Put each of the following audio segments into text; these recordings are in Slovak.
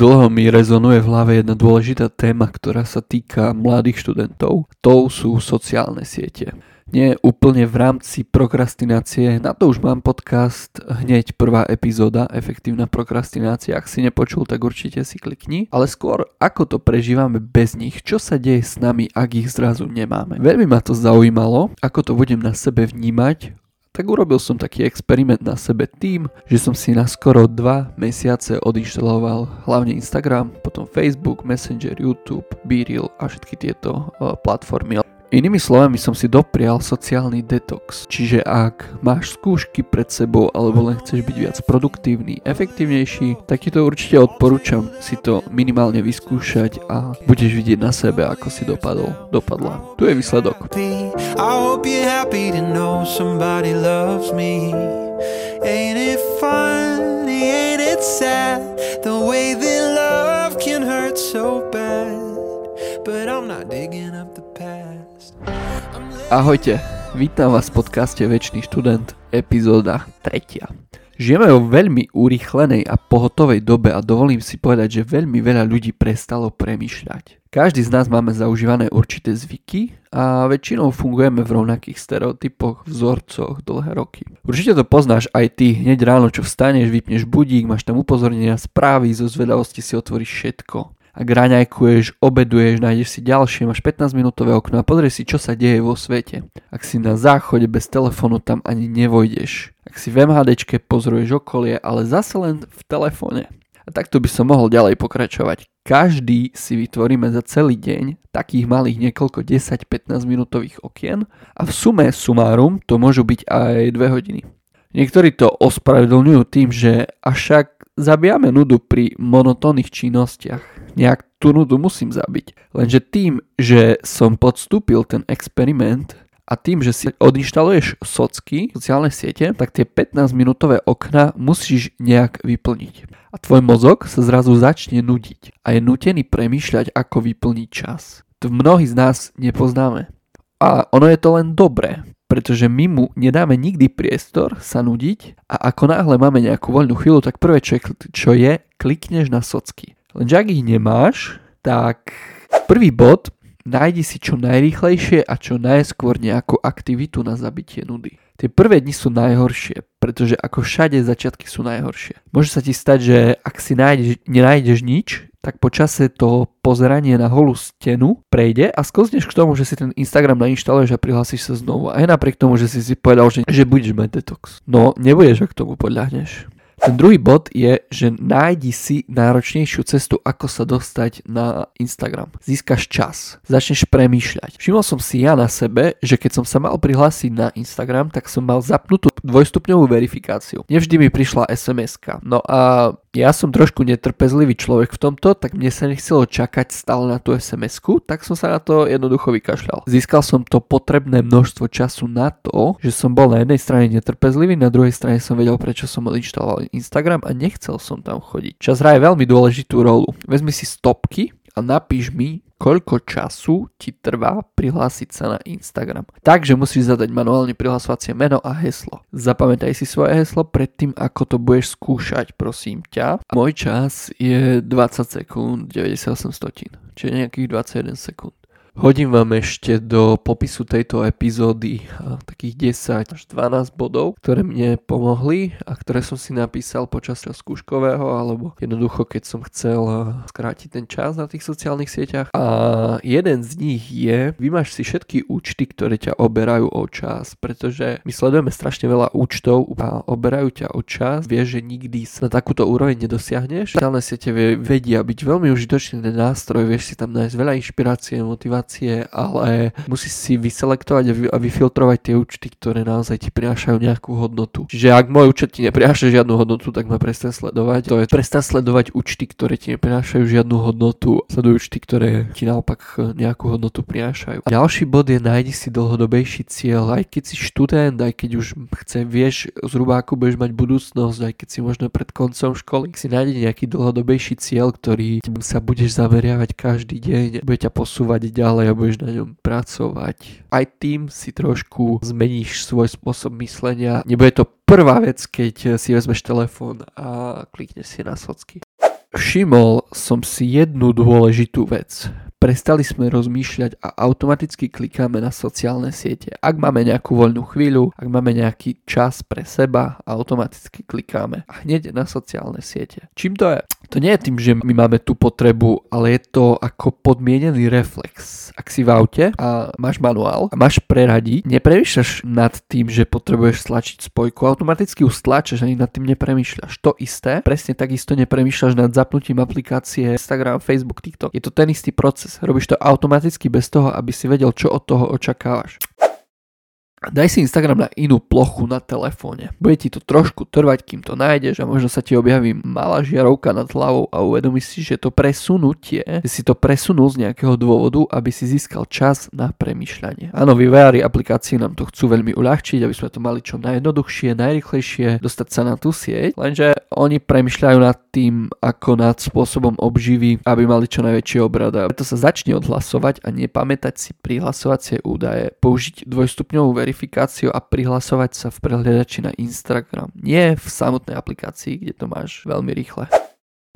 Dlho mi rezonuje v hlave jedna dôležitá téma, ktorá sa týka mladých študentov. To sú sociálne siete. Nie úplne v rámci prokrastinácie, na to už mám podcast, hneď prvá epizóda, efektívna prokrastinácia, ak si nepočul, tak určite si klikni, ale skôr ako to prežívame bez nich, čo sa deje s nami, ak ich zrazu nemáme. Veľmi ma to zaujímalo, ako to budem na sebe vnímať, tak urobil som taký experiment na sebe tým, že som si na skoro 2 mesiace odinštaloval hlavne Instagram, potom Facebook, Messenger, YouTube, BeReal a všetky tieto uh, platformy. Inými slovami som si doprial sociálny detox, čiže ak máš skúšky pred sebou alebo len chceš byť viac produktívny, efektívnejší, tak ti to určite odporúčam si to minimálne vyskúšať a budeš vidieť na sebe, ako si dopadol, dopadla. Tu je výsledok. But I'm not digging up the past Ahojte, vítam vás v podcaste Večný študent, epizóda 3. Žijeme vo veľmi urýchlenej a pohotovej dobe a dovolím si povedať, že veľmi veľa ľudí prestalo premýšľať. Každý z nás máme zaužívané určité zvyky a väčšinou fungujeme v rovnakých stereotypoch, vzorcoch dlhé roky. Určite to poznáš aj ty, hneď ráno čo vstaneš, vypneš budík, máš tam upozornenia, správy, zo zvedavosti si otvoríš všetko ak raňajkuješ, obeduješ, nájdeš si ďalšie, máš 15 minútové okno a pozrieš si, čo sa deje vo svete. Ak si na záchode bez telefónu, tam ani nevojdeš. Ak si v MHDčke pozoruješ okolie, ale zase len v telefóne. A takto by som mohol ďalej pokračovať. Každý si vytvoríme za celý deň takých malých niekoľko 10-15 minútových okien a v sume sumárum to môžu byť aj 2 hodiny. Niektorí to ospravedlňujú tým, že však zabijame nudu pri monotónnych činnostiach nejak tú nudu musím zabiť. Lenže tým, že som podstúpil ten experiment a tým, že si odinštaluješ socky, sociálne siete, tak tie 15 minútové okna musíš nejak vyplniť. A tvoj mozog sa zrazu začne nudiť a je nutený premýšľať, ako vyplniť čas. To mnohí z nás nepoznáme. A ono je to len dobré, pretože my mu nedáme nikdy priestor sa nudiť a ako náhle máme nejakú voľnú chvíľu, tak prvé čo je, čo je klikneš na socky. Lenže ak ich nemáš, tak prvý bod, nájdi si čo najrýchlejšie a čo najskôr nejakú aktivitu na zabitie nudy. Tie prvé dni sú najhoršie, pretože ako všade začiatky sú najhoršie. Môže sa ti stať, že ak si nájdeš, nenájdeš nič, tak po čase to pozeranie na holú stenu prejde a sklzneš k tomu, že si ten Instagram nainštaluješ a prihlásiš sa znovu. Aj napriek tomu, že si si povedal, že, že budeš mať detox. No, nebudeš, ak tomu podľahneš. Ten druhý bod je, že nájdi si náročnejšiu cestu, ako sa dostať na Instagram. Získaš čas, začneš premýšľať. Všimol som si ja na sebe, že keď som sa mal prihlásiť na Instagram, tak som mal zapnutú dvojstupňovú verifikáciu. Nevždy mi prišla sms -ka. No a ja som trošku netrpezlivý človek v tomto, tak mne sa nechcelo čakať stále na tú sms tak som sa na to jednoducho vykašľal. Získal som to potrebné množstvo času na to, že som bol na jednej strane netrpezlivý, na druhej strane som vedel, prečo som odinštaloval Instagram a nechcel som tam chodiť. Čas hraje veľmi dôležitú rolu. Vezmi si stopky a napíš mi, koľko času ti trvá prihlásiť sa na Instagram. Takže musíš zadať manuálne prihlasovacie meno a heslo. Zapamätaj si svoje heslo predtým, ako to budeš skúšať, prosím ťa. Môj čas je 20 sekúnd 98 stotín, čiže nejakých 21 sekúnd. Hodím vám ešte do popisu tejto epizódy takých 10 až 12 bodov, ktoré mne pomohli a ktoré som si napísal počas skúškového alebo jednoducho keď som chcel skrátiť ten čas na tých sociálnych sieťach. A jeden z nich je, vymáš si všetky účty, ktoré ťa oberajú o čas, pretože my sledujeme strašne veľa účtov a oberajú ťa o čas, vieš, že nikdy sa na takúto úroveň nedosiahneš. Sociálne siete vedia byť veľmi užitočný nástroj, vieš si tam nájsť veľa inšpirácie, motivácie informácie, ale musíš si vyselektovať a vyfiltrovať tie účty, ktoré naozaj ti prinášajú nejakú hodnotu. Čiže ak môj účet ti neprináša žiadnu hodnotu, tak ma prestan sledovať. To je prestan sledovať účty, ktoré ti neprinášajú žiadnu hodnotu, sleduj účty, ktoré ti naopak nejakú hodnotu prinášajú. A ďalší bod je nájdi si dlhodobejší cieľ, aj keď si študent, aj keď už chce, vieš zhruba ako budeš mať budúcnosť, aj keď si možno pred koncom školy, si nájdi nejaký dlhodobejší cieľ, ktorý sa budeš zameriavať každý deň, bude ťa posúvať ďalej ďalej a budeš na ňom pracovať. Aj tým si trošku zmeníš svoj spôsob myslenia. Nebude to prvá vec, keď si vezmeš telefón a klikneš si na socky. všimol som si jednu dôležitú vec. Prestali sme rozmýšľať a automaticky klikáme na sociálne siete. Ak máme nejakú voľnú chvíľu, ak máme nejaký čas pre seba, automaticky klikáme a hneď na sociálne siete. Čím to je? To nie je tým, že my máme tú potrebu, ale je to ako podmienený reflex. Ak si v aute a máš manuál a máš preradiť, nepremýšľaš nad tým, že potrebuješ stlačiť spojku, automaticky ju stlačeš, ani nad tým nepremýšľaš. To isté, presne takisto nepremýšľaš nad zapnutím aplikácie Instagram, Facebook, TikTok. Je to ten istý proces. Robíš to automaticky bez toho, aby si vedel, čo od toho očakávaš. Daj si Instagram na inú plochu na telefóne. Bude ti to trošku trvať, kým to nájdeš a možno sa ti objaví malá žiarovka nad hlavou a uvedomíš si, že to presunutie, že si to presunul z nejakého dôvodu, aby si získal čas na premyšľanie. Áno, vývojári aplikácií nám to chcú veľmi uľahčiť, aby sme to mali čo najjednoduchšie, najrychlejšie dostať sa na tú sieť, lenže oni premyšľajú nad tým, ako nad spôsobom obživy, aby mali čo najväčšie obrada. Preto sa začne odhlasovať a nepamätať si prihlasovacie údaje, použiť dvojstupňovú veri verifikáciu a prihlasovať sa v prehľadači na Instagram. Nie v samotnej aplikácii, kde to máš veľmi rýchle.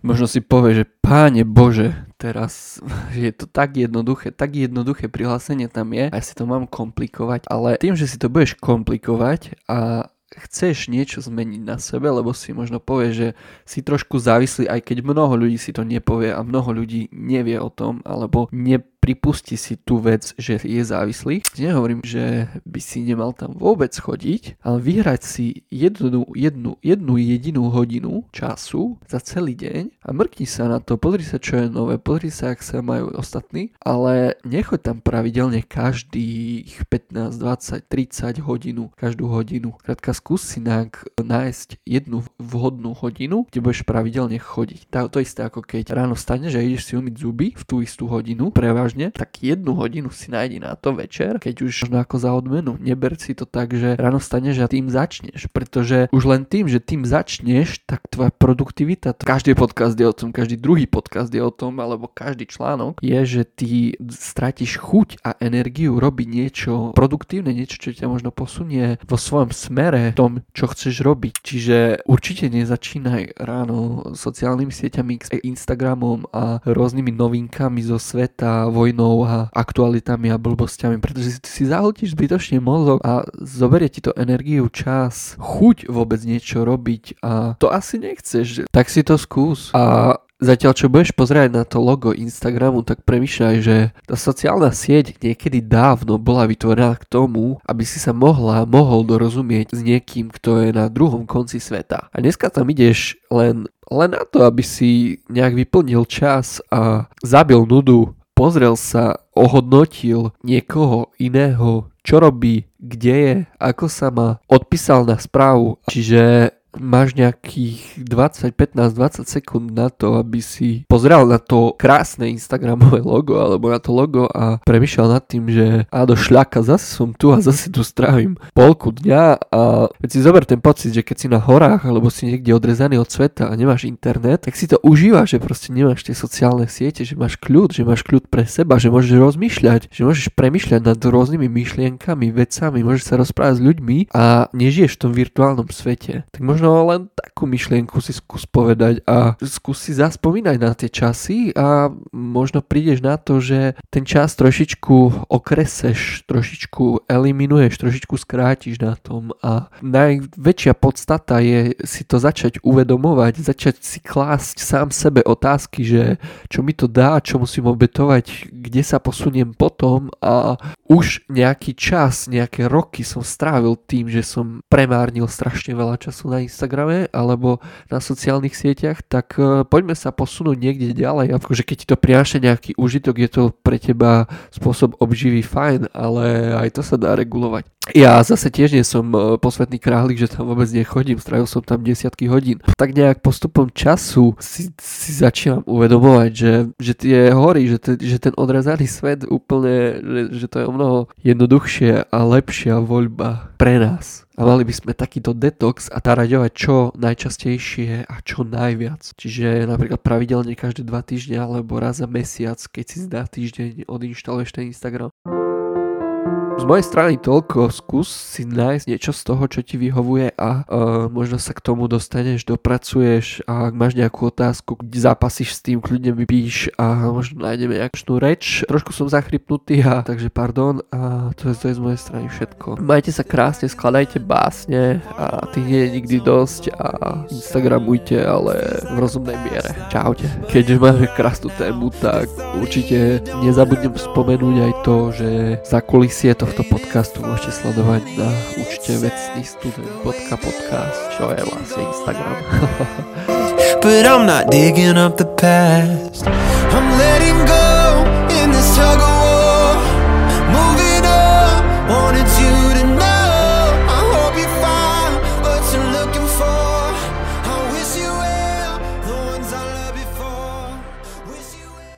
Možno si povie, že páne Bože, teraz je to tak jednoduché, tak jednoduché prihlásenie tam je a ja si to mám komplikovať, ale tým, že si to budeš komplikovať a chceš niečo zmeniť na sebe, lebo si možno povie, že si trošku závislý, aj keď mnoho ľudí si to nepovie a mnoho ľudí nevie o tom, alebo ne, pripustí si tú vec, že je závislý. Nehovorím, že by si nemal tam vôbec chodiť, ale vyhrať si jednu, jednu, jednu jedinú hodinu času za celý deň a mrkni sa na to, pozri sa, čo je nové, pozri sa, ak sa majú ostatní, ale nechoď tam pravidelne každých 15, 20, 30 hodinu, každú hodinu. Krátka skús si nájsť jednu vhodnú hodinu, kde budeš pravidelne chodiť. To isté ako keď ráno staneš a ideš si umyť zuby v tú istú hodinu, prevaž vážne, tak jednu hodinu si nájdi na to večer, keď už možno ako za odmenu. Neber si to tak, že ráno staneš a tým začneš, pretože už len tým, že tým začneš, tak tvoja produktivita, každý podcast je o tom, každý druhý podcast je o tom, alebo každý článok je, že ty stratíš chuť a energiu robiť niečo produktívne, niečo, čo ťa možno posunie vo svojom smere, v tom, čo chceš robiť. Čiže určite nezačínaj ráno sociálnymi sieťami, Instagramom a rôznymi novinkami zo sveta, vo vojnou a aktualitami a blbosťami, pretože si zahltíš zbytočne mozog a zoberie ti to energiu, čas, chuť vôbec niečo robiť a to asi nechceš, tak si to skús. A Zatiaľ, čo budeš pozerať na to logo Instagramu, tak premýšľaj, že tá sociálna sieť niekedy dávno bola vytvorená k tomu, aby si sa mohla, mohol dorozumieť s niekým, kto je na druhom konci sveta. A dneska tam ideš len, len na to, aby si nejak vyplnil čas a zabil nudu pozrel sa, ohodnotil niekoho iného, čo robí, kde je, ako sa má, odpísal na správu. Čiže máš nejakých 20, 15, 20 sekúnd na to, aby si pozrel na to krásne Instagramové logo alebo na to logo a premyšľal nad tým, že a do šľaka, zase som tu a zase tu strávim polku dňa a keď si zober ten pocit, že keď si na horách alebo si niekde odrezaný od sveta a nemáš internet, tak si to užívaš, že proste nemáš tie sociálne siete, že máš kľud, že máš kľud pre seba, že môžeš rozmýšľať, že môžeš premýšľať nad rôznymi myšlienkami, vecami, môžeš sa rozprávať s ľuďmi a nežiješ v tom virtuálnom svete. Tak možno možno len takú myšlienku si skús povedať a skús si zaspomínať na tie časy a možno prídeš na to, že ten čas trošičku okreseš, trošičku eliminuješ, trošičku skrátiš na tom a najväčšia podstata je si to začať uvedomovať, začať si klásť sám sebe otázky, že čo mi to dá, čo musím obetovať, kde sa posuniem potom a už nejaký čas, nejaké roky som strávil tým, že som premárnil strašne veľa času na Instagrame alebo na sociálnych sieťach, tak uh, poďme sa posunúť niekde ďalej. Akože keď ti to prináša nejaký užitok, je to pre teba spôsob obživy fajn, ale aj to sa dá regulovať. Ja zase tiež nie som uh, posvetný kráhlik, že tam vôbec nechodím, strávil som tam desiatky hodín. Tak nejak postupom času si, si začínam uvedomovať, že, že tie hory, že, te, že ten odrazaný svet úplne, že, že to je o mnoho jednoduchšie a lepšia voľba pre nás a mali by sme takýto detox a taraďovať čo najčastejšie a čo najviac. Čiže napríklad pravidelne každé dva týždne alebo raz za mesiac, keď si zdá týždeň odinštaluješ ten Instagram. Z mojej strany toľko, skús si nájsť niečo z toho, čo ti vyhovuje a uh, možno sa k tomu dostaneš, dopracuješ a ak máš nejakú otázku, kde zápasíš s tým, kľudne mi píš a možno nájdeme nejakú reč. Trošku som zachrypnutý a takže pardon a to je, to je z mojej strany všetko. Majte sa krásne, skladajte básne a tých nie je nikdy dosť a Instagramujte, ale v rozumnej miere. Čaute. Keďže máme krásnu tému, tak určite nezabudnem spomenúť aj to, že za kulisie tohto podcastu môžete sledovať na účte vecný student.podcast, čo je vlastne Instagram. But I'm not digging up the past I'm letting go